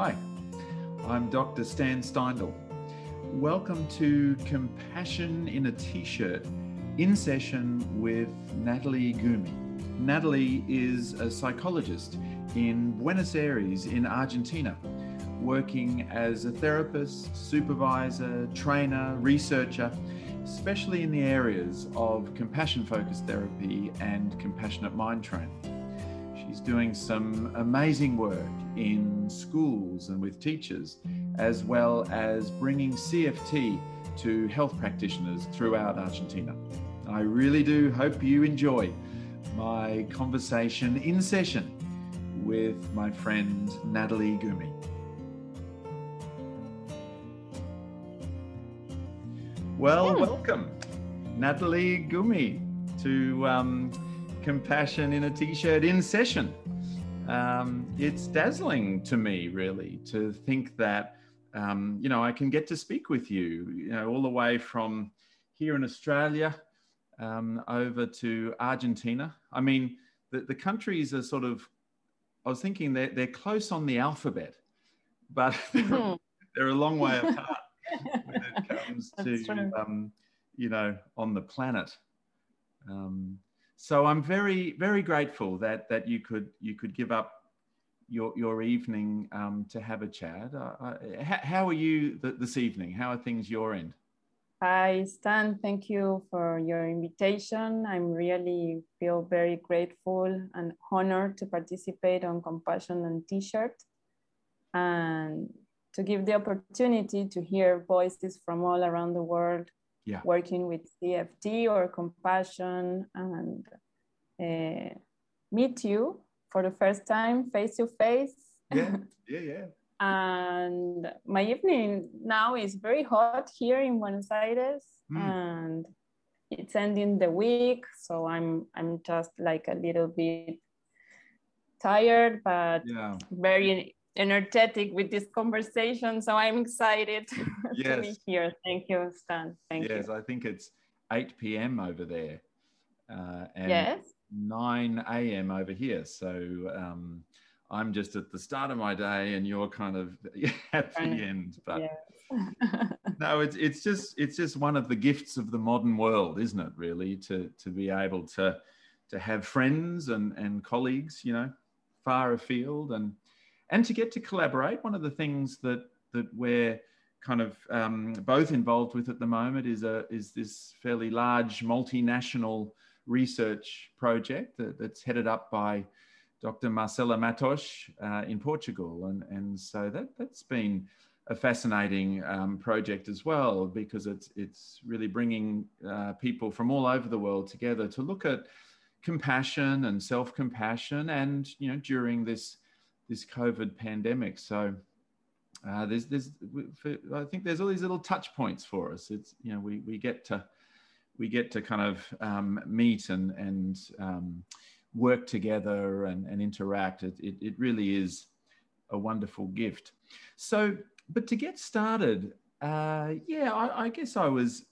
Hi, I'm Dr. Stan Steindl. Welcome to Compassion in a T shirt in session with Natali Gumiy. Natali is a psychologist in Buenos Aires, in Argentina, working as a therapist, supervisor, trainer, researcher, especially in the areas of compassion focused therapy and compassionate mind training. Doing some amazing work in schools and with teachers, as well as bringing CFT to health practitioners throughout Argentina. I really do hope you enjoy my conversation in session with my friend Natali Gumiy. Well, welcome, Natali Gumiy, to um, Compassion in a T shirt in session. Um, it's dazzling to me, really, to think that, um, you know, I can get to speak with you, you know, all the way from here in Australia um, over to Argentina. I mean, the, the countries are sort of, I was thinking they're, they're close on the alphabet, but they're, Mhm. they're a long way apart when it comes That's to um, you know on the planet. Um, so I'm very very grateful that that you could you could give up your your evening um, to have a chat. Uh, uh, how, are you th- this evening? How are things your end? Hi, Stan. Thank you for your invitation. I'm really feel very grateful and honored to participate on Compassion and T-shirt and to give the opportunity to hear voices from all around the world Yeah. working with CFT or compassion and uh, meet you for the first time face to face. Yeah, yeah, yeah. and my evening now is very hot here in Buenos Aires Mm. and it's ending the week so I'm I'm just like a little bit tired but Yeah. very energetic with this conversation so I'm excited to be here thank you Stan thank you. yes, you I think it's 8 p.m. over there, uh, and yes 9 a.m. over here. So um, I'm just at the start of my day, and you're kind of at the end. But yes no, it's it's just it's just one of the gifts of the modern world, isn't it? Really, to to be able to to have friends and and colleagues, you know, far afield, and and to get to collaborate. One of the things that that we're kind of um, both involved with at the moment is a is this fairly large multinational research project that, that's headed up by Dr. Marcela Matos uh, in Portugal, and and so that that's been a fascinating um, project as well because it's it's really bringing uh, people from all over the world together to look at compassion and self compassion, and you know during this this COVID pandemic. So uh, there's there's for, I think there's all these little touch points for us. It's you know we we get to we get to kind of um, meet and and um, work together and, and interact. It, it it really is a wonderful gift. So, but to get started, uh, yeah, I, I guess I was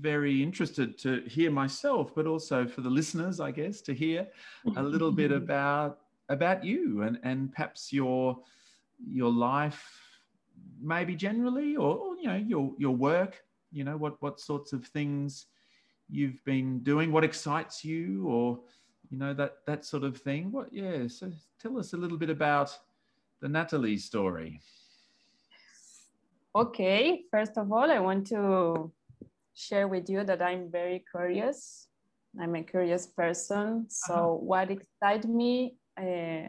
very interested to hear myself, but also for the listeners, I guess, to hear a little bit about about you and and perhaps your your life maybe generally or, or, you know your your work you know what what sorts of things you've been doing what excites you or you know that that sort of thing what yeah so tell us a little bit about the natali story Okay, first of all, I want to share with you that I'm very curious. I'm a curious person. So, Uh-huh. what excites me, uh,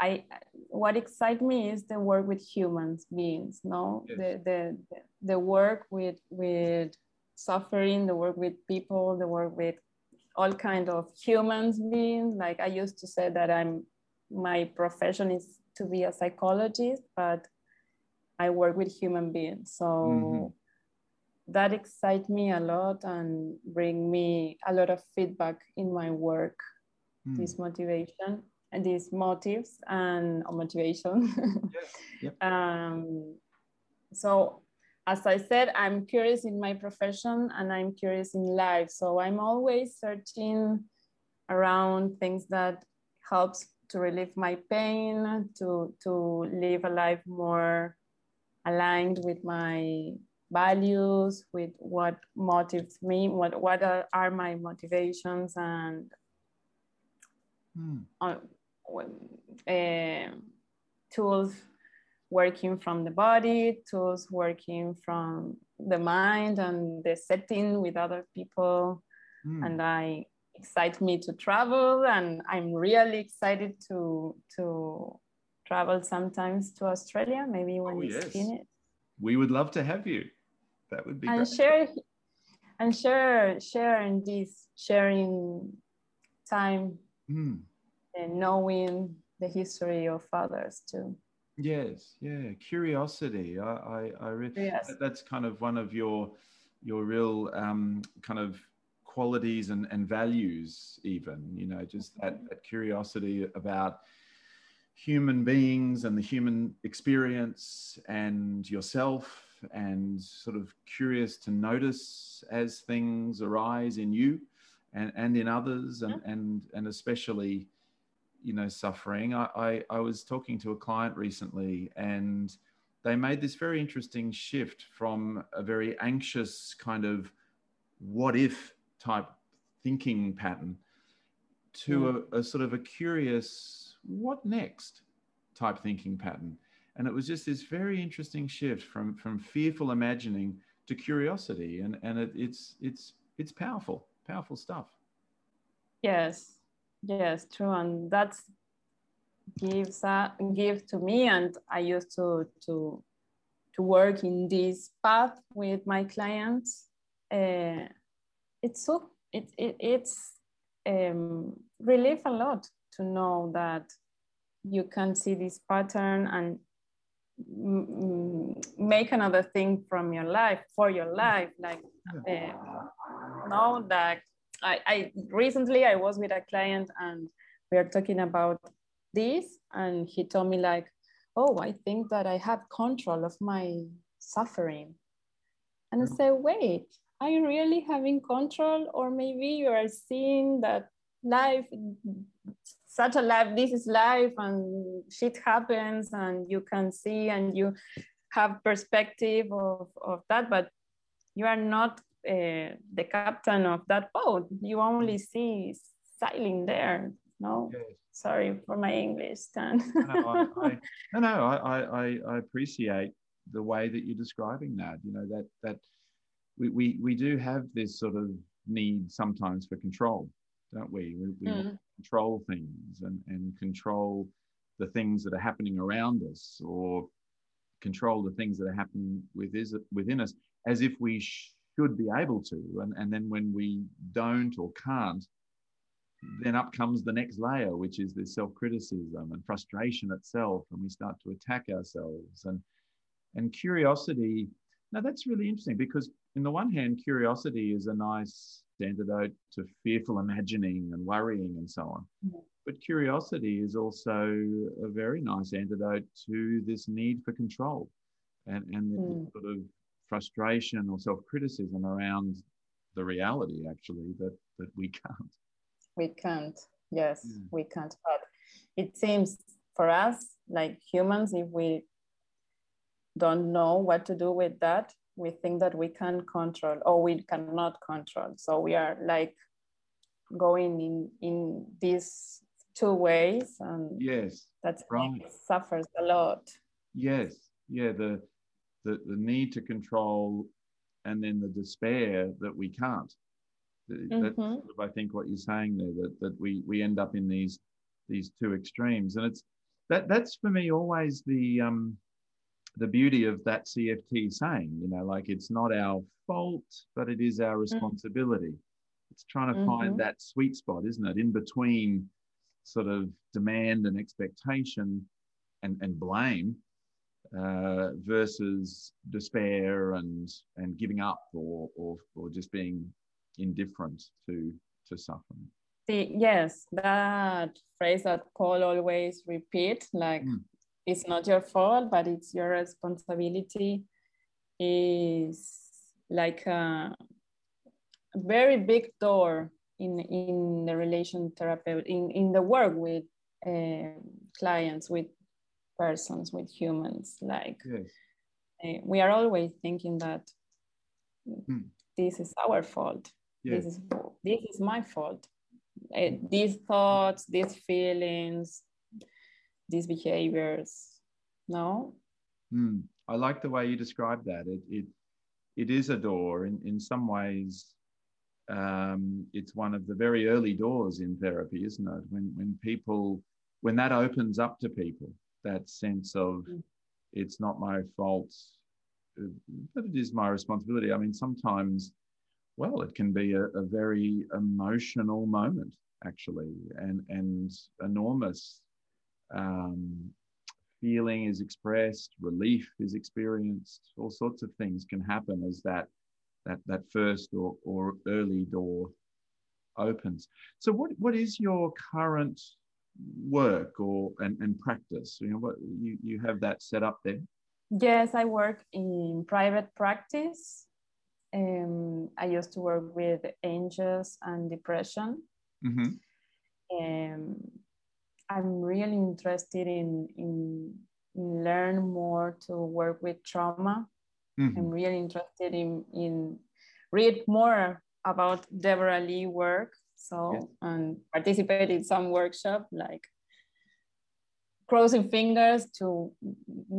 I what excites me is the work with humans beings. No, Yes. the, the the the work with with suffering, the work with people, the work with all kind of humans beings. Like I used to say that I'm my profession is to be a psychologist, but I work with human beings. So Mhm. that excites me a lot and bring me a lot of feedback in my work, Hmm. this motivation and these motives and motivation. Yep. um, so as I said, I'm curious in my profession and I'm curious in life. So I'm always searching around things that helps to relieve my pain, to to live a life more aligned with my values, with what motivates me, what what are, are my motivations, and hmm. uh, uh, tools working from the body, tools working from the mind and the setting with other people. Mm. And I excite me to travel and I'm really excited to to travel sometimes to Australia, maybe when oh, it's yes. finished. We would love to have you. That would be and great. share and share sharing this sharing time mm. and knowing the history of others too. Yes, yeah, curiosity. I, I, I re- yes. that's kind of one of your your real um, kind of qualities and, and values, even. You know, just that, that curiosity about human beings and the human experience and yourself and sort of curious to notice as things arise in you and, and in others and, and, and especially you know suffering. I, I, I was talking to a client recently and they made this very interesting shift from a very anxious kind of what if type thinking pattern to yeah. a, a, sort of a curious what next type thinking pattern. And it was just this very interesting shift from from fearful imagining to curiosity. And and it, it's it's it's powerful powerful stuff yes Yes, true, and that's gives a give to me, and I used to to to work in this path with my clients. Uh, it's so it, it it's um, relief a lot to know that you can see this pattern and make another thing from your life for your life like uh, know that I, I recently I was with a client and we are talking about this and he told me like, oh, I think that I have control of my suffering. And I say wait, are you really having control? Or maybe you are seeing that life, such a life, this is life and shit happens and you can see and you have perspective of, of that, but you are not uh, the captain of that boat. You only see sailing there. No, yes. sorry for my English, Stan. no, I, I, no, no I, I, I appreciate the way that you're describing that. You know that that we, we, we do have this sort of need sometimes for control, don't we? We, we mm. control things and, and control the things that are happening around us or control the things that are happening within us as if we should be able to. And, and then when we don't or can't, then up comes the next layer, which is this self criticism and frustration itself. And we start to attack ourselves. And, and curiosity, now that's really interesting because, in the one hand, curiosity is a nice antidote to fearful imagining and worrying and so on. Mm-hmm. But curiosity is also a very nice antidote to this need for control and, and mm. sort of frustration or self-criticism around the reality actually that that we can't we can't yes yeah. We can't but it seems for us like humans if we don't know what to do with that we think that we can control or we cannot control so we are like going in in these two ways and yes that right. suffers a lot yes yeah the the, the need to control and then the despair that we can't. Mm-hmm. That's sort of, I think what you're saying there that, that we we end up in these these two extremes, and it's that that's for me always the um, the beauty of that CFT saying, you know, like it's not our fault, but it is our mm. responsibility. Mm-hmm. It's trying to mm-hmm. find that sweet spot, isn't it, in between sort of demand and expectation and, and blame uh, versus despair and and giving up or, or or just being indifferent to to suffering. The, yes, that phrase that Paul always repeat, like mm. It's not your fault, but it's your responsibility, is like a very big door in in the relation therapy in in the work with uh, clients, with persons, with humans. Like Yes. uh, we are always thinking that Hmm. this is our fault. Yeah. This is this is my fault. Uh, these thoughts, these feelings, these behaviors. No, Hmm. I like the way you describe that. It it it is a door. In in some ways, um, it's one of the very early doors in therapy, isn't it? When when people when that opens up to people, that sense of Mm. it's not my fault, but it is my responsibility. I mean, sometimes, well, it can be a, a very emotional moment actually, and and enormous. Um, feeling is expressed, relief is experienced, all sorts of things can happen as that that that first or, or early door opens. So what what is your current work or and, and practice? You know what you, you have that set up there? Yes, I work in private practice. Um, I used to work with angels and depression. Mm-hmm. Um, I'm really interested in, in, in learn more to work with trauma. Mm-hmm. I'm really interested in, in read more about Deborah Lee work. So Yes. and participate in some workshop like crossing fingers to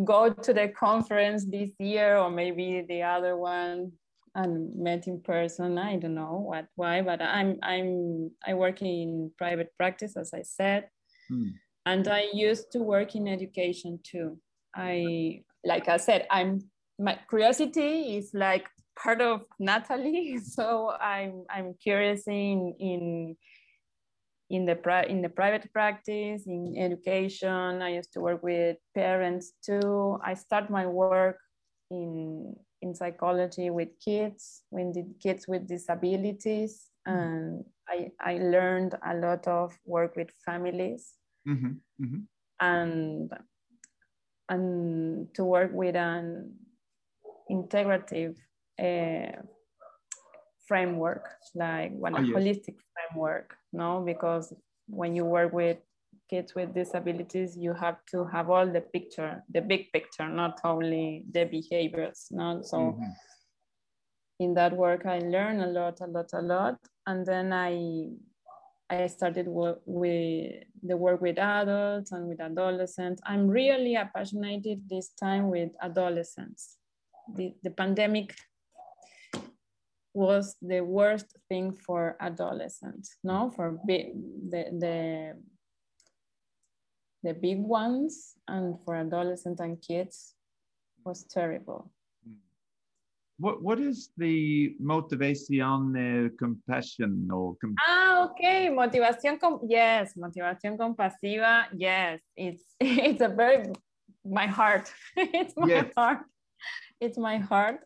go to the conference this year or maybe the other one and met in person. I don't know what why, but I'm I'm I work in private practice as I said. Mm. And I used to work in education too. I like I said, I'm my curiosity is like part of Natali. So I'm I'm curious in in in the pri- in the private practice in education. I used to work with parents too. I start my work in in psychology with kids, the kids with disabilities, and I I learned a lot of work with families Mm-hmm. Mm-hmm. and and to work with an integrative uh, framework, like one Oh, yes. holistic framework, no? Because when you work with kids with disabilities, you have to have all the picture, the big picture, not only the behaviors, no? So Mhm. in that work, I learned a lot, a lot, a lot, and then I I started work with the work with adults and with adolescents. I'm really passionate this time with adolescents. The, the pandemic was the worst thing for adolescents, no, for the, the, the big ones and for adolescents and kids was terrible. What what is the motivation compassion or Ah, okay. Motivación com yes, motivación compasiva. Yes, it's it's a very my heart. it's my Yes. heart. It's my heart.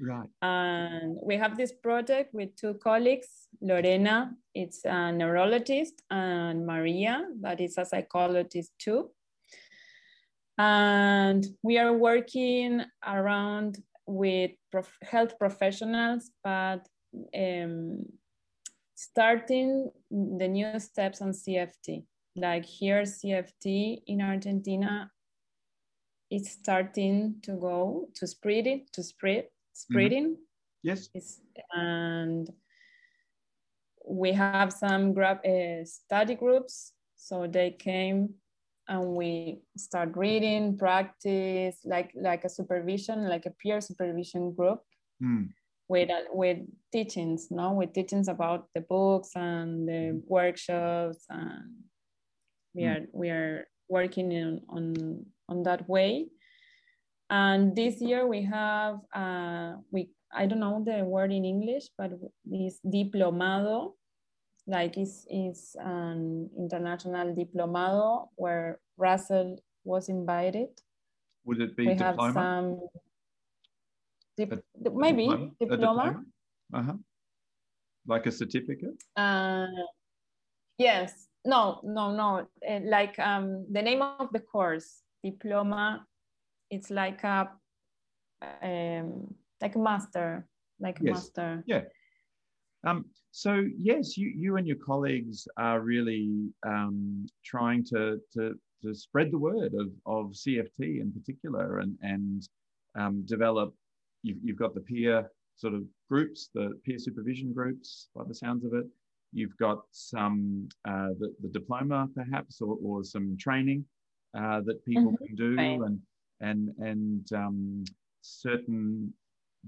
right? And we have this project with two colleagues. Lorena, it's a neurologist, and Maria, that is a psychologist too. And we are working around with prof- health professionals, but um, starting the new steps on CFT. Like here, CFT in Argentina it's starting to go to spread it, to spread, spreading. Yes. It's, and we have some grab, uh, study groups. So they came and we start reading, practice, like, like a supervision, like a peer supervision group Mm. with uh, with teachings, no, with teachings about the books and the workshops, and we Mm. are we are working in, on on that way. And this year we have uh, we I don't know the word in English, but this diplomado, like is is an international diplomado where Russell was invited. Would it be we diploma? have some. Dip, A- a maybe diploma? Diploma. Uh-huh. Like a certificate? Uh, yes. No, no, no. Uh, like um, the name of the course, diploma. It's like a um, like a master, like a Yes. master. Yeah. Um, so yes, you, you and your colleagues are really um, trying to, to, to spread the word of, of CFT in particular and, and um, develop, you've, you've got the peer sort of groups, the peer supervision groups by the sounds of it. You've got some, uh, the, the diploma perhaps, or, or some training uh, that people mm-hmm. can do right. and, and, and um, certain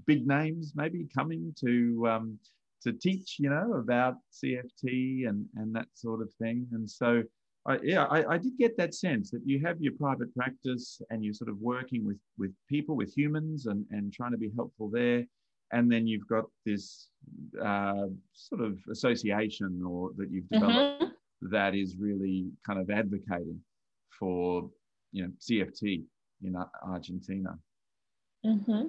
big names maybe coming to um, to teach, you know, about CFT and and that sort of thing. And so, I, yeah, I, I did get that sense that you have your private practice and you're sort of working with with people, with humans, and and trying to be helpful there. And then you've got this uh, sort of association or that you've developed mm-hmm. that is really kind of advocating for you know CFT in Argentina. Mm-hmm.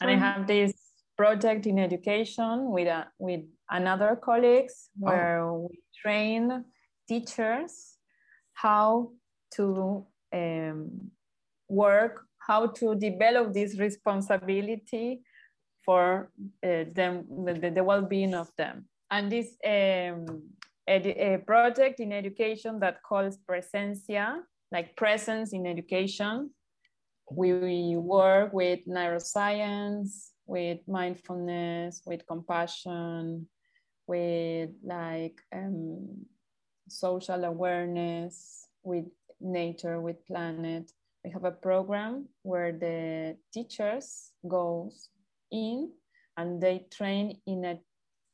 And I have this project in education with, a, with another colleagues oh. where oh. we train teachers how to um, work, how to develop this responsibility for uh, them, the, the well-being of them. And this um, a project in education that calls Presencia, like presence in education. We work with neuroscience, with mindfulness, with compassion, with like um, social awareness, with nature, with planet. We have a program where the teachers goes in and they train in an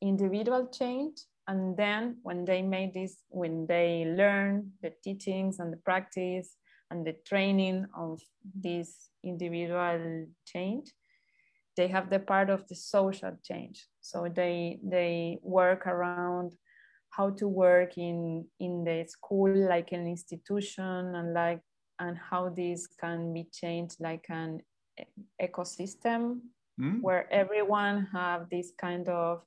individual change and then when they made this when they learn the teachings and the practice and the training of this individual change they have the part of the social change so they they work around how to work in in the school like an institution and like and how this can be changed like an ecosystem mm. where everyone have this kind of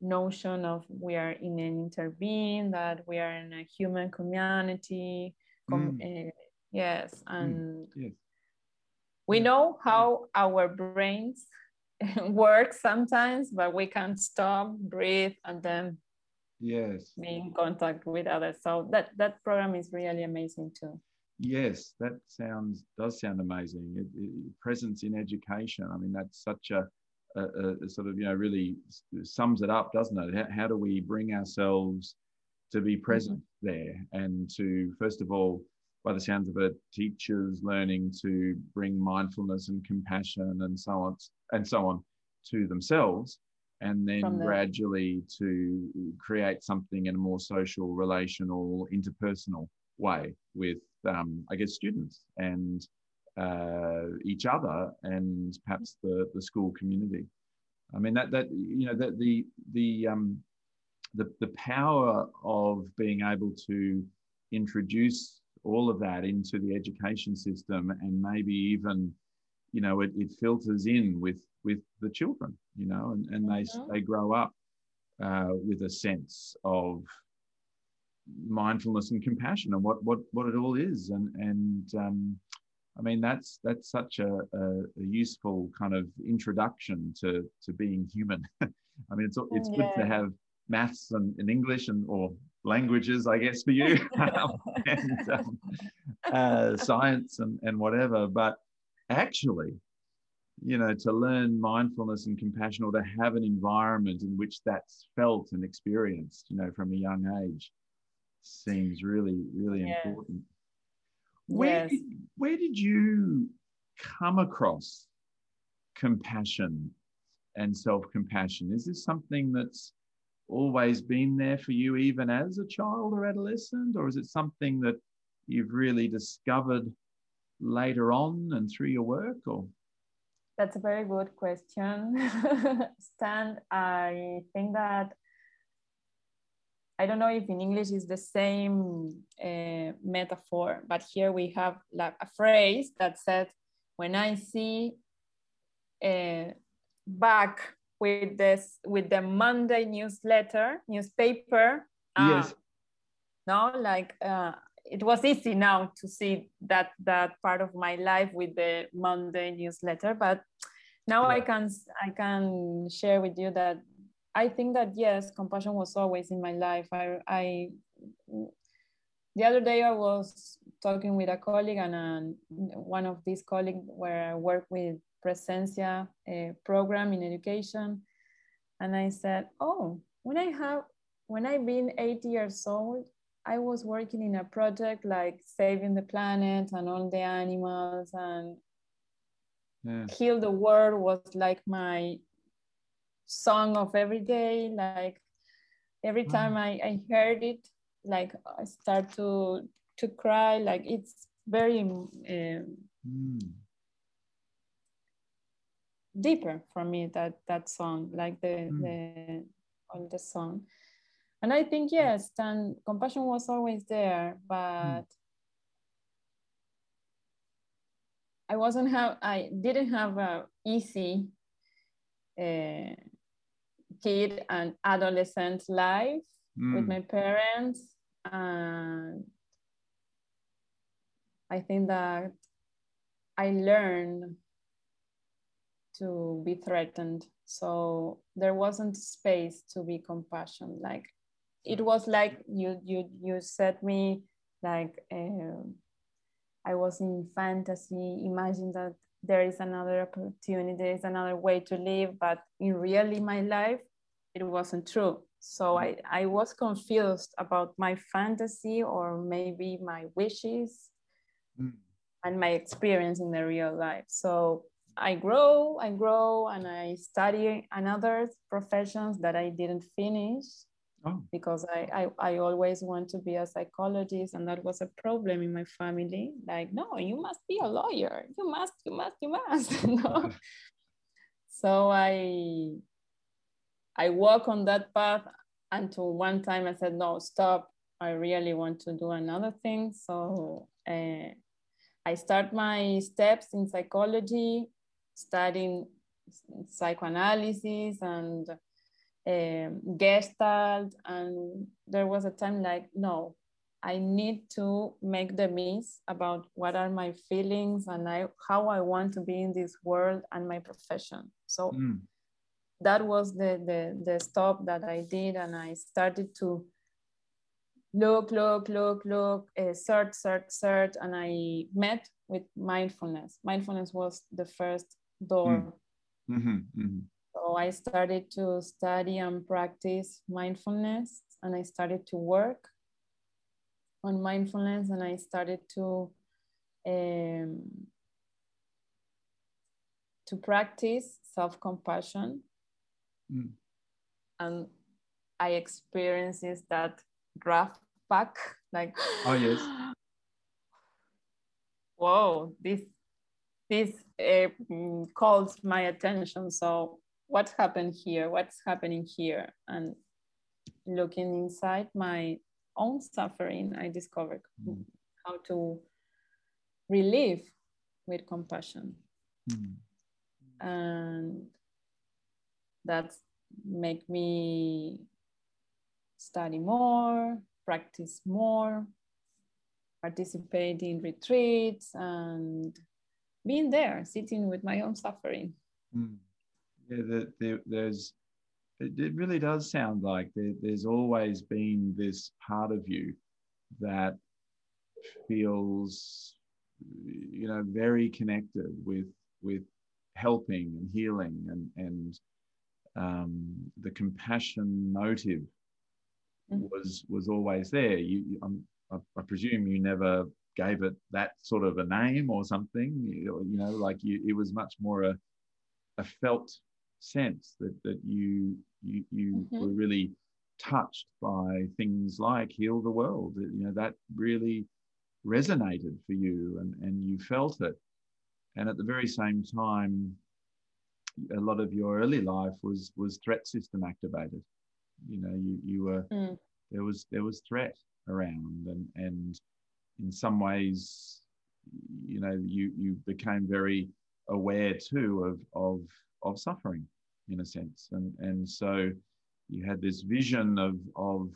notion of we are in an interbeing that we are in a human community com- mm. uh, yes mm. and mm. yes we know how our brains work sometimes, but we can't stop, breathe, and then yes be in contact with others. So that that program is really amazing too. Yes, that sounds does sound amazing. It, it, presence in education. I mean, that's such a, a, a, sort of you know really sums it up, doesn't it? How, how do we bring ourselves to be present mm-hmm. there and to first of all by the sounds of it, teachers learning to bring mindfulness and compassion and so on and so on to themselves, and then gradually to create something in a more social, relational, interpersonal way with, um, I guess, students and uh, each other and perhaps the the school community. I mean that that you know that the the um, the the power of being able to introduce all of that into the education system and maybe even you know it, it filters in with with the children you know and, and they mm-hmm. they grow up uh, with a sense of mindfulness and compassion and what what what it all is and and um, I mean that's that's such a, a, a, useful kind of introduction to to being human. I mean it's it's yeah. good to have maths and, and English and or languages, I guess, for you, and um, uh, science and, and whatever. But actually, you know, to learn mindfulness and compassion or to have an environment in which that's felt and experienced, you know, from a young age seems really, really important. Where, yes. did, where did you come across compassion and self compassion? Is this something that's always been there for you, even as a child or adolescent? Or is it something that you've really discovered later on and through your work? Or that's a very good question, Stan. I think that I don't know if in English is the same uh, metaphor, but here we have like a phrase that said, "When I see uh, back with this with the Monday newsletter newspaper. Uh, yes. No, like uh, it was easy now to see that that part of my life with the Monday newsletter, but now yeah. I can I can share with you that I think that yes, compassion was always in my life. I, I the other day I was talking with a colleague and um, one of these colleagues where I work with Presencia a program in education, and I said, "Oh, when I have when I've been eight years old, I was working in a project like saving the planet and all the animals and yeah. heal the world was like my song of every day. Like every time I, I heard it, like I start to to cry. Like it's very um, mm. Deeper for me that that song, like the mm. the all the song. And I think yes, and compassion was always there, but mm. I wasn't have I didn't have a easy uh, kid and adolescent life mm. with my parents and I think that I learned to be threatened so there wasn't space to be compassion like it was like you you you said me like uh, I was in fantasy, imagine that there is another opportunity, there is another way to live, but in really my life, it wasn't true. So I, I was confused about my fantasy or maybe my wishes mm. and my experience in the real life. So I grow, I grow, and I study another professions that I didn't finish oh. because I, I, I always want to be a psychologist and that was a problem in my family. Like no you must be a lawyer. You must you must you must no? so i i walk on that path until one time i said no stop. I really want to do another thing. So uh, i start my steps in psychology studying psychoanalysis and um, gestalt and there was a time like no i need to make the miss about what are my feelings and I, how i want to be in this world and my profession so mm. that was the, the the stop that i did and i started to look look look look uh, search search search and i met with mindfulness mindfulness was the first door mm. mm-hmm, mm-hmm. So I started to study and practice mindfulness, and I started to work on mindfulness, and I started to um, to practice self compassion, mm. and I experienced that graph back like oh yes whoa this this uh, calls my attention so what happened here what's happening here and looking inside my own suffering i discovered mm. how to relieve with compassion mm. and that make me study more practice more participate in retreats and being there sitting with my own suffering. Mm yeah, that there, there's it, it, really does sound like there, there's always been this part of you that feels you know very connected with with helping and healing and and um, the compassion motive mm-hmm. was was always there. You I, I presume you never gave it that sort of a name or something you, you know like you it was much more a a felt sense that that you you you mm-hmm. were really touched by things like heal the world you know that really resonated for you and and you felt it and at the very same time a lot of your early life was was threat system activated you know you you were mm. there was there was threat around and and in some ways you know you you became very aware too of of of suffering in a sense and and so you had this vision of of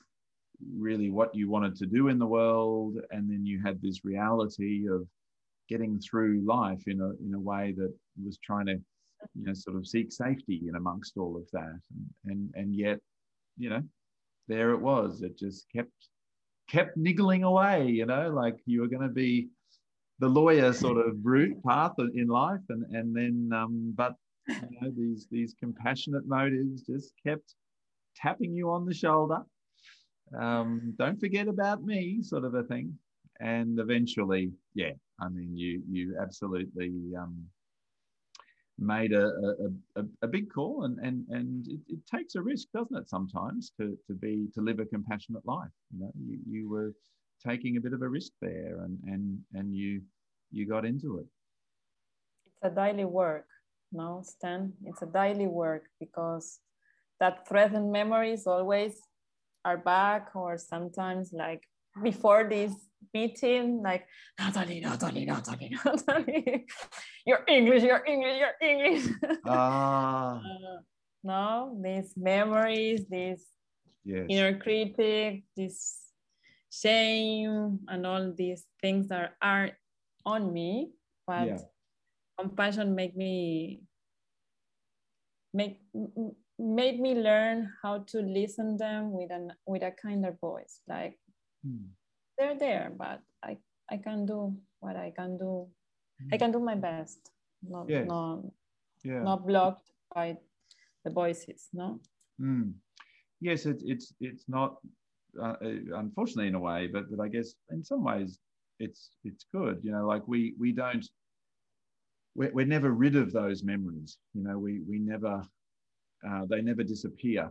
really what you wanted to do in the world and then you had this reality of getting through life in a in a way that was trying to you know, sort of seek safety in amongst all of that. And, and, and yet, you know, there it was. It just kept, kept niggling away, you know, like you were going to be the lawyer sort of route path in life. And, and then, um, but, you know, these, these compassionate motives just kept tapping you on the shoulder. Um, don't forget about me, sort of a thing. And eventually, yeah, I mean, you you absolutely um, made a, a, a, a, big call, and and and it, it, takes a risk, doesn't it? Sometimes to to be to live a compassionate life. You know, you, you were taking a bit of a risk there, and and and you you got into it. It's a daily work, no, Stan. It's a daily work because that threatened memories always are back, or sometimes like before this meeting, like Natali, Natali, Natali, Natali, you're English, you're English, you're English. Ah. uh, no, these memories, these yes. inner critic, this shame, and all these things that are on me, but yeah. compassion make me make made me learn how to listen them with an with a kinder voice like hmm. they're there but i i can do what i can do. I can do my best not yes. not yeah. not blocked by the voices no hmm. yes it, it's it's not uh, uh, unfortunately in a way but but i guess in some ways it's it's good you know like we we don't we're, we're never rid of those memories you know we we never uh, they never disappear.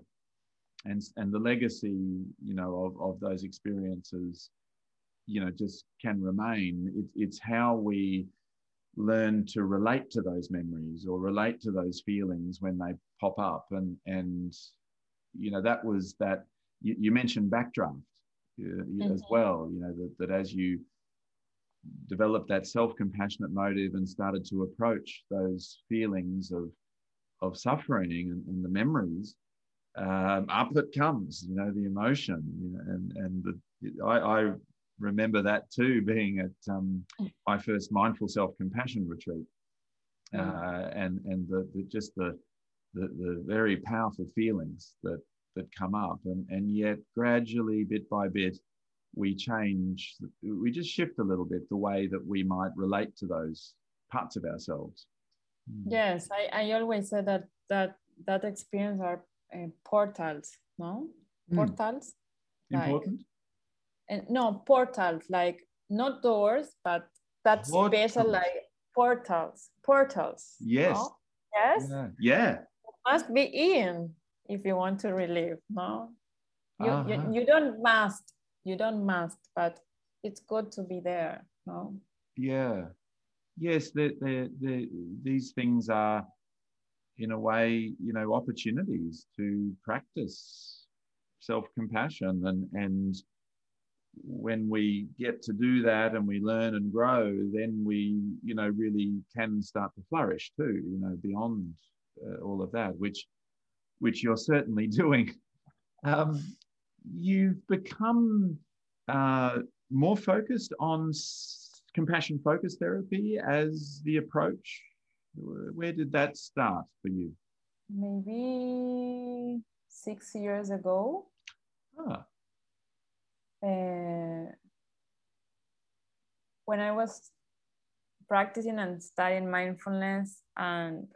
And, and the legacy, you know, of, of those experiences, you know, just can remain. It, it's how we learn to relate to those memories or relate to those feelings when they pop up. And, and you know, that was that, you, you mentioned backdraft uh, mm-hmm. as well, you know, that, that as you developed that self-compassionate motive and started to approach those feelings of of suffering and, and the memories, um, up it comes, you know, the emotion, you know, and, and the, I, I remember that too, being at um, my first mindful self-compassion retreat. Mm. Uh, and and the, the just the, the, the very powerful feelings that that come up and and yet gradually bit by bit we change we just shift a little bit the way that we might relate to those parts of ourselves Mm. Yes, I, I always say that that that experience are uh, portals, no? Mm. Portals. Important. And no portals, like not doors, but that's special like portals. Portals. Yes. No? Yes. Yeah. yeah. must be in if you want to relive, no? You, uh-huh. you, you don't must, you don't must, but it's good to be there, no? Yeah yes, they're, they're, they're, these things are, in a way, you know, opportunities to practice self-compassion and and when we get to do that and we learn and grow then we you know really can start to flourish too you know beyond uh, all of that which which you're certainly doing um, you've become uh, more focused on compassion focused therapy as the approach? Where did that start for you? Maybe six years ago. Ah. Uh, when I was practicing and studying mindfulness and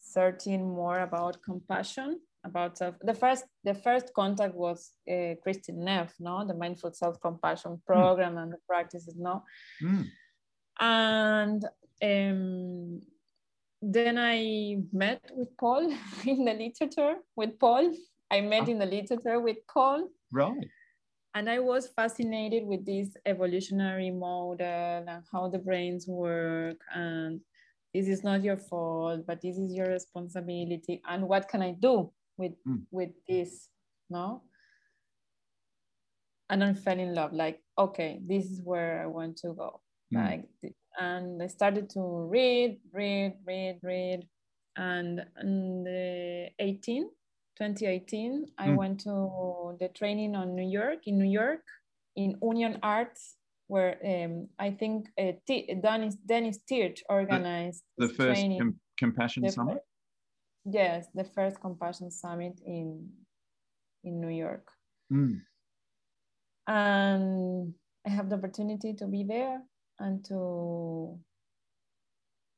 searching more about compassion, about self the first the first contact was uh, Kristin Neff no the mindful self-compassion hmm. program mm. and the practices no mm. and um, then i met with paul in the literature with paul i met ah. in the literature with paul right and i was fascinated with this evolutionary model and how the brains work. And this is not your fault but this is your responsibility. And what can i do with mm. with this no? And I fell in love like okay this is where I want to go. Mm. like and I started to read read read read. And in the 18 2018 mm. I went to the training on New York in New York in Union Arts where um, I think uh, T- Dennis Dennis Tirch organized the, the first com- compassion the summit yes, the first Compassion Summit in in New York. Mm. And I have the opportunity to be there and to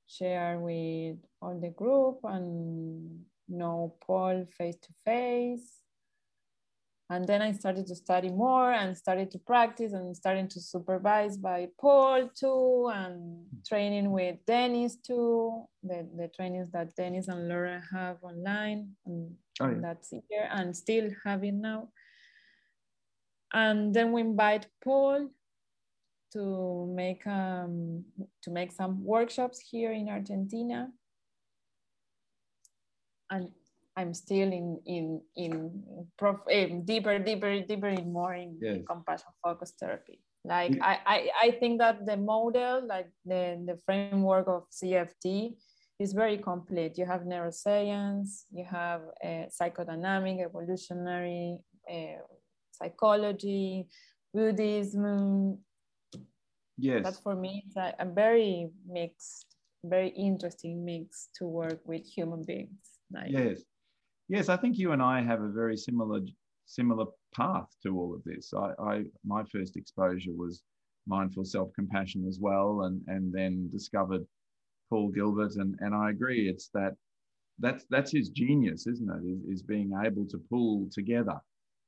share with all the group and know Paul face to face. And then I started to study more and started to practice and starting to supervise by Paul too and training with Dennis too, the, the trainings that Dennis and Laura have online and, oh, yeah. that's here and still having now. And then we invite Paul to make um, to make some workshops here in Argentina. And I'm still in in in prof, eh, deeper, deeper, deeper in more in, yes. compassion focused therapy. Like yeah. I, I I think that the model, like the the framework of CFT, is very complete. You have neuroscience, you have uh, psychodynamic, evolutionary, uh, psychology, Buddhism, Yes. But for me, it's a, a very mixed, very interesting mix to work with human beings. Yes. Yes, I think you and I have a very similar similar path to all of this. I, I my first exposure was mindful self-compassion as well, and and then discovered Paul Gilbert, and and I agree, it's that that's that's his genius, isn't it? Is, is being able to pull together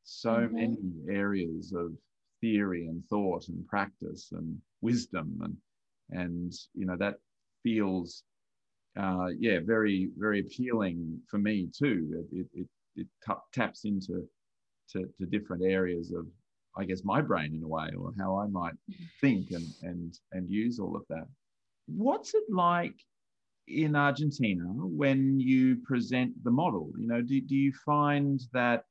so mm-hmm. many areas of theory and thought and practice and wisdom and and you know that feels uh, yeah very very appealing for me too it it, it t- taps into to, to different areas of I guess my brain in a way or how I might think and and and use all of that what's it like in Argentina when you present the model you know do, do you find that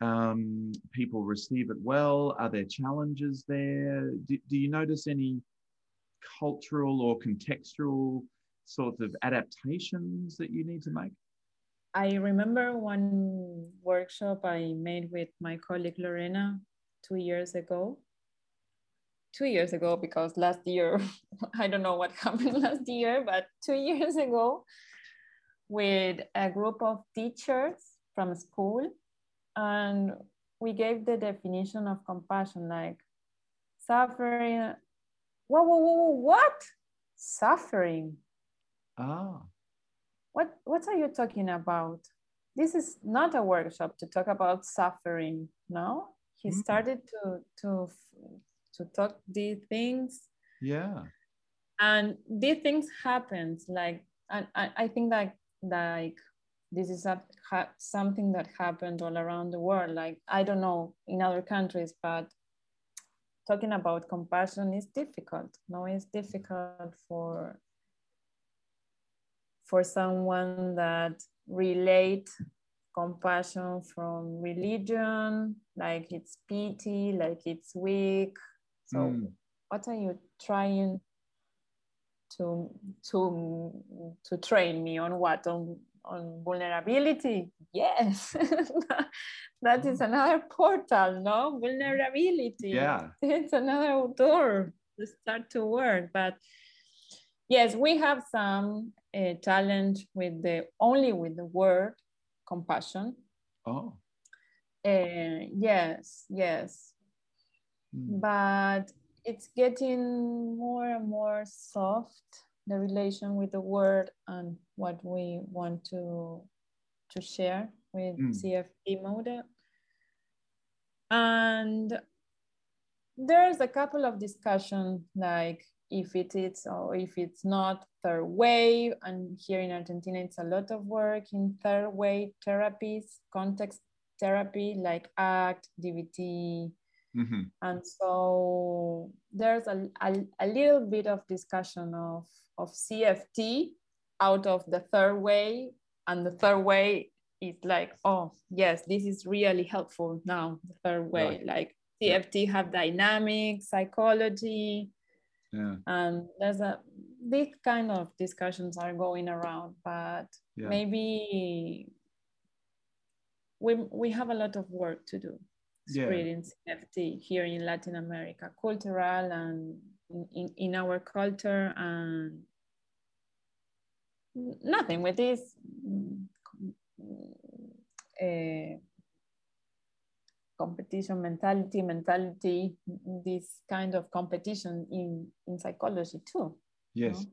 um, people receive it well? Are there challenges there? Do, do you notice any cultural or contextual sorts of adaptations that you need to make? I remember one workshop I made with my colleague Lorena two years ago. Two years ago, because last year, I don't know what happened last year, but two years ago, with a group of teachers from school and we gave the definition of compassion like suffering whoa whoa whoa, what suffering ah what what are you talking about this is not a workshop to talk about suffering no he mm. started to to to talk these things yeah and these things happens like and I, I think that like this is a, ha, something that happened all around the world. Like, I don't know in other countries, but talking about compassion is difficult. No, it's difficult for for someone that relate compassion from religion, like it's pity, like it's weak. So, mm. what are you trying to to to train me on? What on on vulnerability yes that is another portal no vulnerability yeah it's another door to start to work but yes we have some uh, challenge with the only with the word compassion oh uh, yes yes mm. but it's getting more and more soft the relation with the word and what we want to to share with mm. CFT model. And there's a couple of discussion like if it is or if it's not third wave and here in argentina it's a lot of work in third wave therapies context therapy like act dbt mm-hmm. and so there's a, a, a little bit of discussion of of CFT out of the third way. And the third way is like, oh, yes, this is really helpful now, the third way. Right. Like CFT yeah. have dynamic psychology. Yeah. And there's a big kind of discussions are going around, but yeah. maybe we, we have a lot of work to do spreading yeah. CFT here in Latin America, cultural and in, in our culture and nothing with this uh, competition mentality, mentality, this kind of competition in, in psychology too. Yes.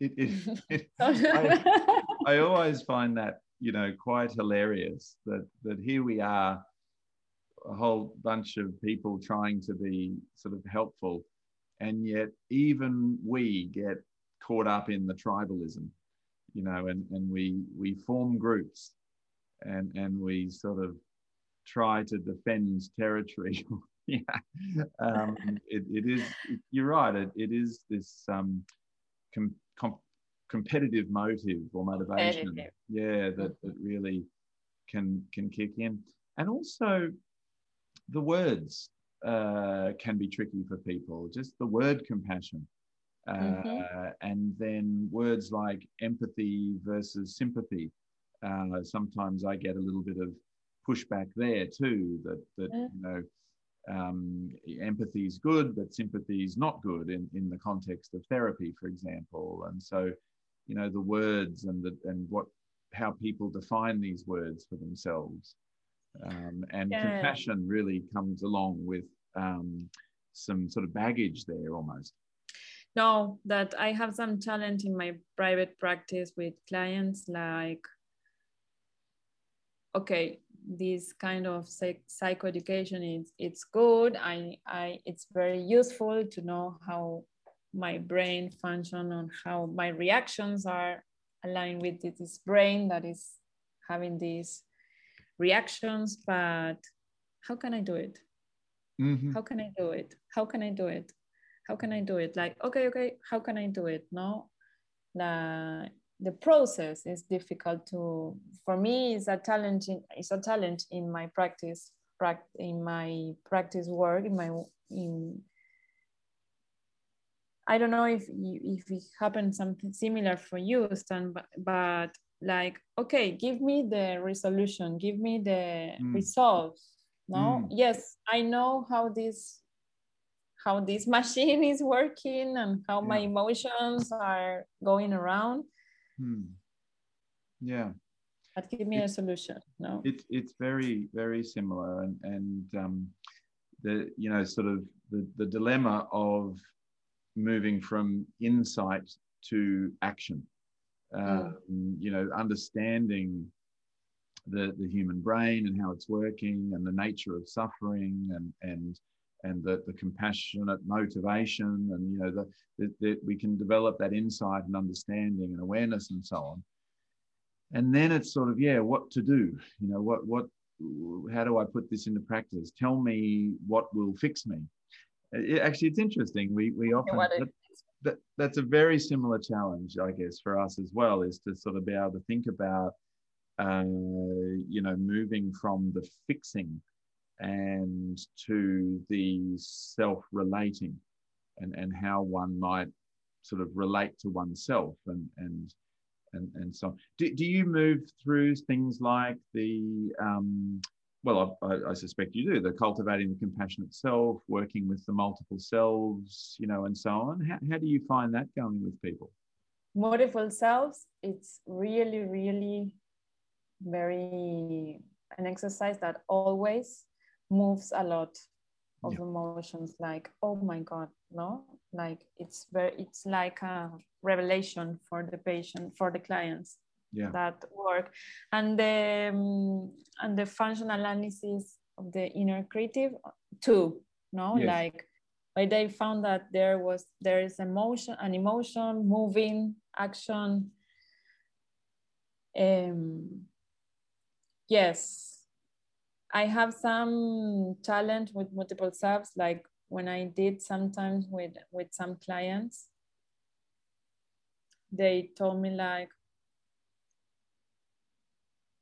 It, it, it I, I always find that, you know, quite hilarious that, that here we are, a whole bunch of people trying to be sort of helpful. And yet even we get caught up in the tribalism, you know, and, and we, we form groups and, and we sort of try to defend territory. yeah, um, it, it is. You're right. It, it is this um, com, com, competitive motive or motivation. Competitive. Yeah, that, that really can can kick in, and also the words uh, can be tricky for people. Just the word compassion. Uh, mm-hmm. and then words like empathy versus sympathy. Uh, sometimes I get a little bit of pushback there too that that yeah. you know um, empathy is good but sympathy is not good in, in the context of therapy for example. And so you know the words and the and what how people define these words for themselves. Um, and yeah. compassion really comes along with um, some sort of baggage there almost. No that i have some challenge in my private practice with clients like okay this kind of psych- psychoeducation is it's good. I i it's very useful to know how my brain function and how my reactions are aligned with this brain that is having these reactions but how can i do it? Mm-hmm. how can i do it? How can i do it? How can i do it? Like okay okay how can i do it? No? Like the process is difficult to for me it's a challenge in, it's a challenge in my practice in my practice work in my in I don't know if you, if it happened something similar for you, Stan, but, but like, okay, give me the resolution, give me the mm. results. No, mm. yes, I know how this how this machine is working and how yeah. my emotions are going around. Hmm. Yeah. But give me it's, a solution. No. It's it's very very similar, and and um, the you know sort of the the dilemma of moving from insight to action. Um, mm. You know, understanding the the human brain and how it's working, and the nature of suffering, and and and the, the compassionate motivation and you know that that we can develop that insight and understanding and awareness and so on. And then it's sort of yeah what to do? You know what what how do i put this into practice? Tell me what will fix me. It, actually it's interesting. We we often that, that, that's a very similar challenge i guess for us as well is to sort of be able to think about uh, you know moving from the fixing and to the self relating and, and how one might sort of relate to oneself and, and, and, and so on. Do, do you move through things like the, um, well, I, I, suspect you do, the cultivating the compassionate self, working with the multiple selves, you know, and so on. How, how do you find that going with people? Multiple selves, it's really, really very an exercise that always moves a lot of yeah. emotions like oh my god no like it's very it's like a revelation for the patient for the clients yeah. that work and the um, and the functional analysis of the inner creative too no yes. like but they found that there was there is emotion an emotion moving action um yes I have some challenge with multiple selves, like when I did sometimes with with some clients, they told me like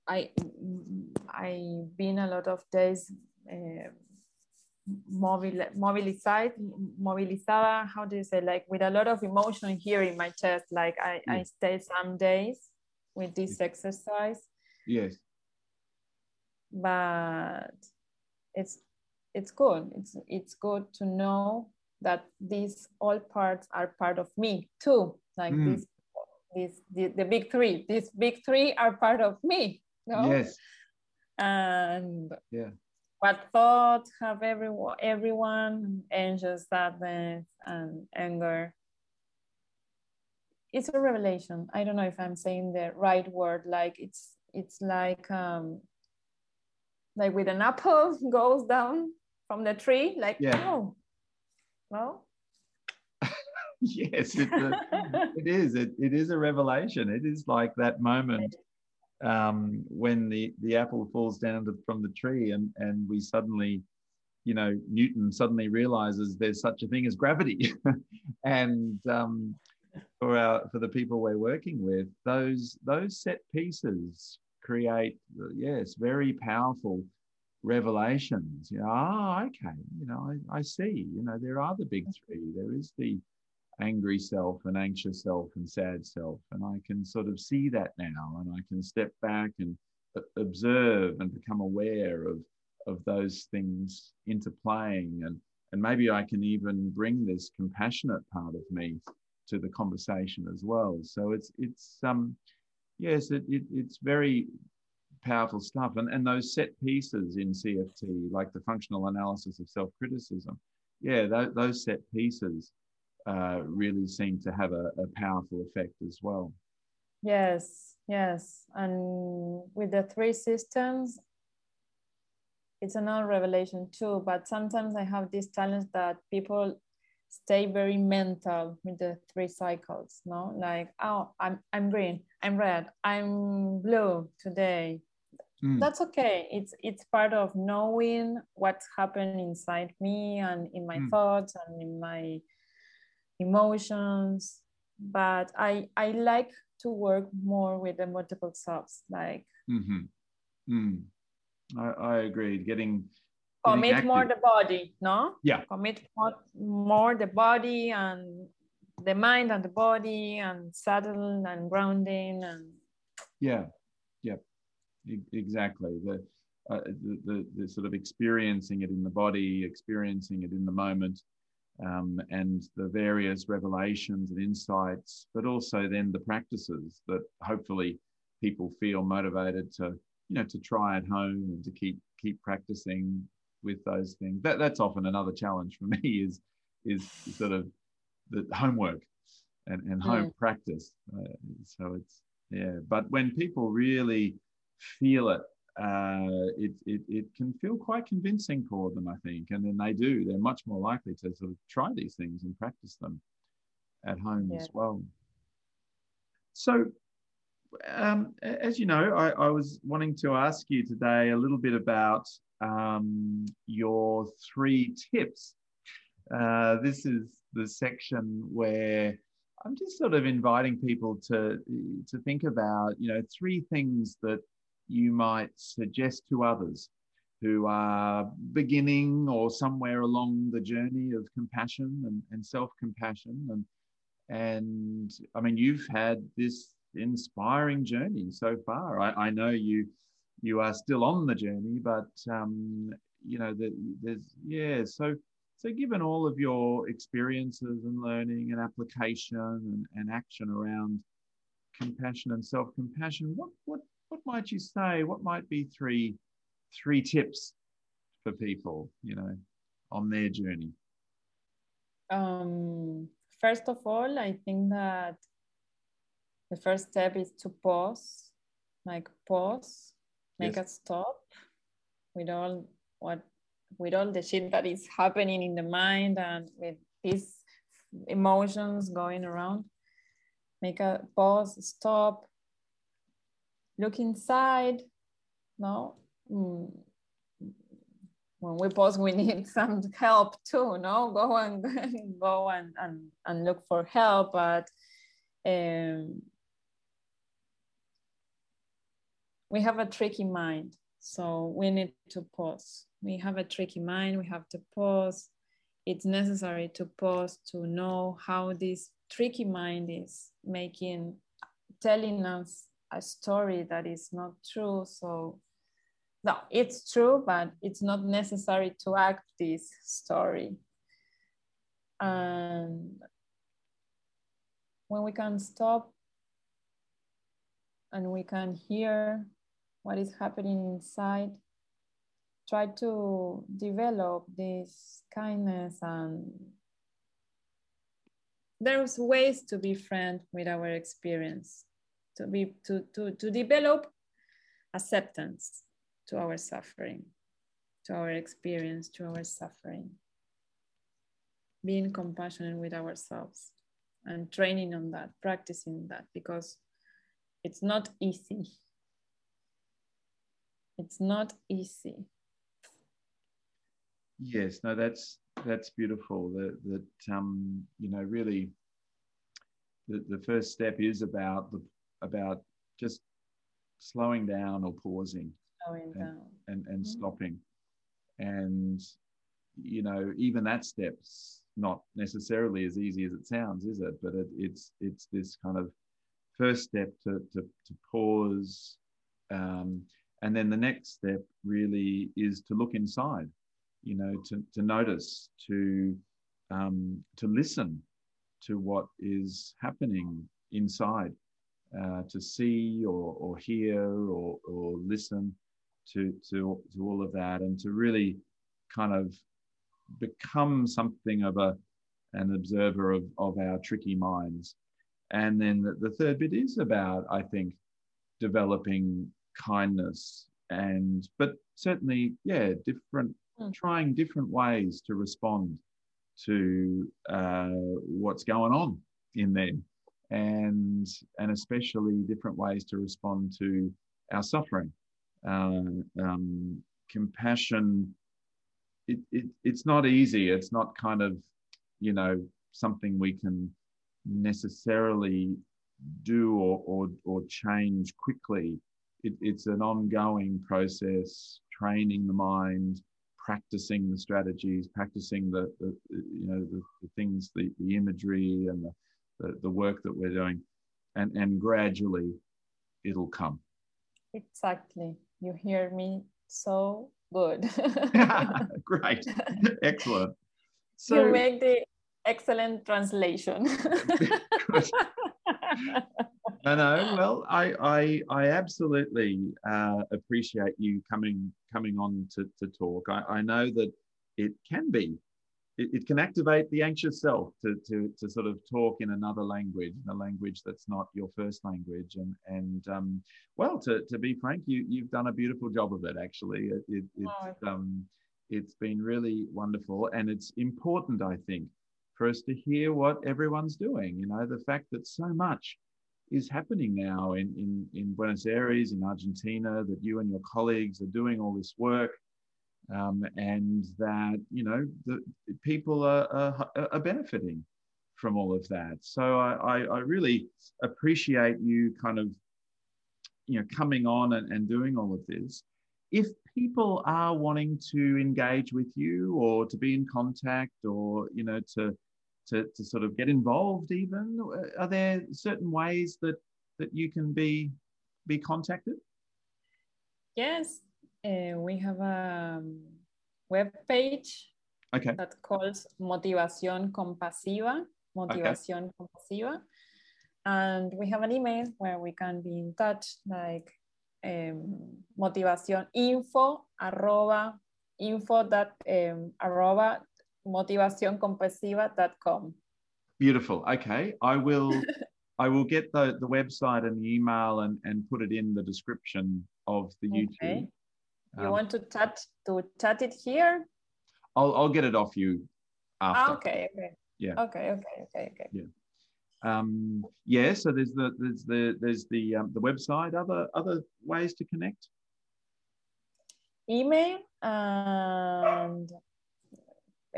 I I been a lot of days uh, mobile, mobilized, mobilizada. How do you say like with a lot of emotion here in my chest? Like I I stay some days with this exercise. Yes but it's it's good. It's it's good to know that these all parts are part of me too. Like mm. this this the, the big three these big three are part of me no? yes. And yeah. what thoughts have everyone everyone just sadness and anger. It's a revelation. I don't know if i'm saying the right word. Like it's it's like um like with an apple goes down from the tree like yeah. oh no yes it, uh, it is. It, it is a revelation. It is like that moment um, when the the apple falls down to, from the tree and and we suddenly you know newton suddenly realizes there's such a thing as gravity. And um, for our for the people we're working with those those set pieces create yes very powerful revelations. You know oh okay you know I, I see you know there are the big three. There is the angry self and anxious self and sad self and i can sort of see that now and i can step back and observe and become aware of of those things interplaying and and maybe i can even bring this compassionate part of me to the conversation as well. So it's it's um yes it, it it's very powerful stuff and and those set pieces in cft like the functional analysis of self-criticism yeah th- those set pieces uh, really seem to have a, a powerful effect as well. Yes, yes. And with the three systems, it's another revelation too. But sometimes I have this challenge that people stay very mental with the three cycles, no? Like, oh, I'm I'm green, I'm red, I'm blue today. Mm. That's okay. It's it's part of knowing what's happened inside me and in my mm. thoughts and in my emotions but i i like to work more with the multiple selves like mm-hmm. mm. I, I agree getting commit more the body no yeah commit more, more the body and the mind and the body and settle and grounding and yeah yeah exactly the, uh, the, the, the sort of experiencing it in the body experiencing it in the moment um, and the various revelations and insights, but also then the practices that hopefully people feel motivated to, you know, to try at home and to keep keep practicing with those things. That that's often another challenge for me is is sort of the homework and, and home mm. practice. Uh, so it's yeah, but when people really feel it uh, it, it, it can feel quite convincing for them, I think. And then they do, they're much more likely to sort of try these things and practice them at home yeah. as well. So, um, as you know, I, I, was wanting to ask you today a little bit about um, your three tips. Uh, this is the section where I'm just sort of inviting people to to think about, you know, three things that you might suggest to others who are beginning or somewhere along the journey of compassion and, and self-compassion and and I mean you've had this inspiring journey so far. I, I know you you are still on the journey, but um, you know there's yeah. So so given all of your experiences and learning and application and, and action around compassion and self-compassion, what what what might you say? What might be three three tips for people, you know, on their journey? Um, first of all, I think that the first step is to pause, like pause, make yes. a stop with all what with all the shit that is happening in the mind and with these emotions going around. Make a pause, stop, look inside no mm. when we pause we need some help too no go and go and, and, and look for help but um, we have a tricky mind so we need to pause we have a tricky mind we have to pause it's necessary to pause to know how this tricky mind is making telling us a story that is not true. So, no, it's true, but it's not necessary to act this story. And when we can stop and we can hear what is happening inside, try to develop this kindness and there's ways to be friend with our experience, to be to, to, to develop acceptance to our suffering, to our experience, to our suffering. Being compassionate with ourselves and training on that, practicing that, because it's not easy. It's not easy. Yes, no, that's that's beautiful. That that um, you know, really, the, the first step is about the about just slowing down or pausing, slowing and, down, and and mm-hmm. stopping, and you know, even that step's not necessarily as easy as it sounds, is it? But it, it's it's this kind of first step to to, to pause, um, and then the next step really is to look inside you know, to, to notice, to um, to listen to what is happening inside, uh, to see or, or hear or, or listen to, to, to all of that, and to really kind of become something of a an observer of, of our tricky minds. And then the, the third bit is about, I think, developing kindness and but certainly yeah different mm. trying different ways to respond to uh, what's going on in them, and and especially different ways to respond to our suffering. Uh, um, compassion. It, it, it's not easy. It's not kind of, you know, something we can necessarily do or, or, or change quickly. It, it's an ongoing process, training the mind, practicing the strategies, practicing the, the you know the, the, things, the, the imagery and the, the, the work that we're doing, and and gradually it'll come. Exactly. You hear me so good. Great. Excellent. So you make the excellent translation. no, know. Well, I, I, I absolutely uh, appreciate you coming, coming on to, to talk. I, I know that it can be, it, it, can activate the anxious self to, to, to sort of talk in another language, in a language that's not your first language. And, and um, well, to, to be frank, you, you've done a beautiful job of it. Actually, it, it, it's, oh. um, it's been really wonderful, and it's important, I think, for us to hear what everyone's doing. You know, the fact that so much is happening now in, in, in Buenos Aires, in Argentina, that you and your colleagues are doing all this work. Um, and that you know the people are, are, are, benefiting from all of that. So I, I, really appreciate you kind of you know coming on and, and doing all of this. If people are wanting to engage with you or to be in contact or you know to to, to sort of get involved even are there certain ways that that you can be be contacted yes uh, we have a web page okay. that calls motivación compasiva motivación okay. compasiva and we have an email where we can be in touch like um, motivación info arroba info that um, arroba motivacioncompasiva.com. Beautiful. Okay. I will I will get the, the website and the email and, and put it in the description of the YouTube. Okay. You um, want to chat to chat it here? I'll I'll get it off you after. Ah, okay, okay. Yeah. Okay, okay, okay, okay. Yeah. Um, yeah, so there's the there's the there's the um, the website. Other other ways to connect. Email and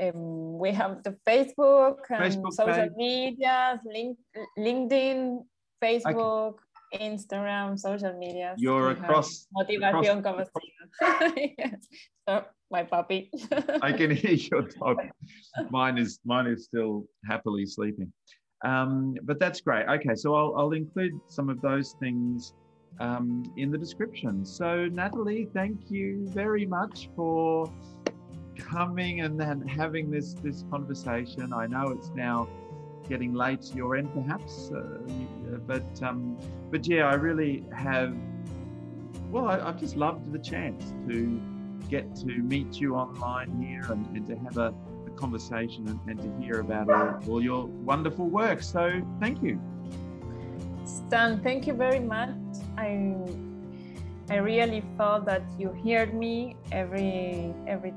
um, we have the Facebook and Facebook social page. media, link, LinkedIn, Facebook, okay. Instagram, social media. You're across motivación across, yes. So my puppy. I can hear your dog. Mine is mine is still happily sleeping. Um, but that's great. Okay, so I'll, I'll include some of those things um, in the description. So Natali, thank you very much for coming and then having this this conversation. I know it's now getting late to your end, perhaps, uh, but um, but yeah, I really have well, I, have just loved the chance to get to meet you online here and, and to have a, a conversation and, and, to hear about all, all your wonderful work. So thank you. Stan, thank you very much. I I really felt that you heard me every every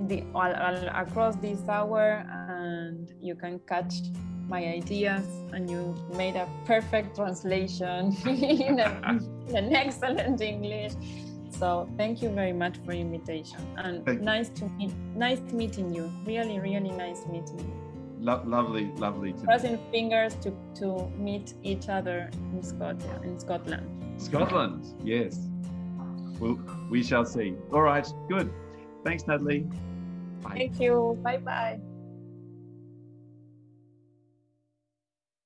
the all, all across this hour, and you can catch my ideas, and you made a perfect translation in, a, in an excellent English. So thank you very much for invitation, and thank nice to meet, nice meeting you. Really, really nice meeting you. Lo- lovely, lovely to crossing fingers to to meet each other in Scotland. In Scotland. Scotland, yes. Well, we shall see. All right, good. Thanks, Natali. Bye. Thank you. Bye bye.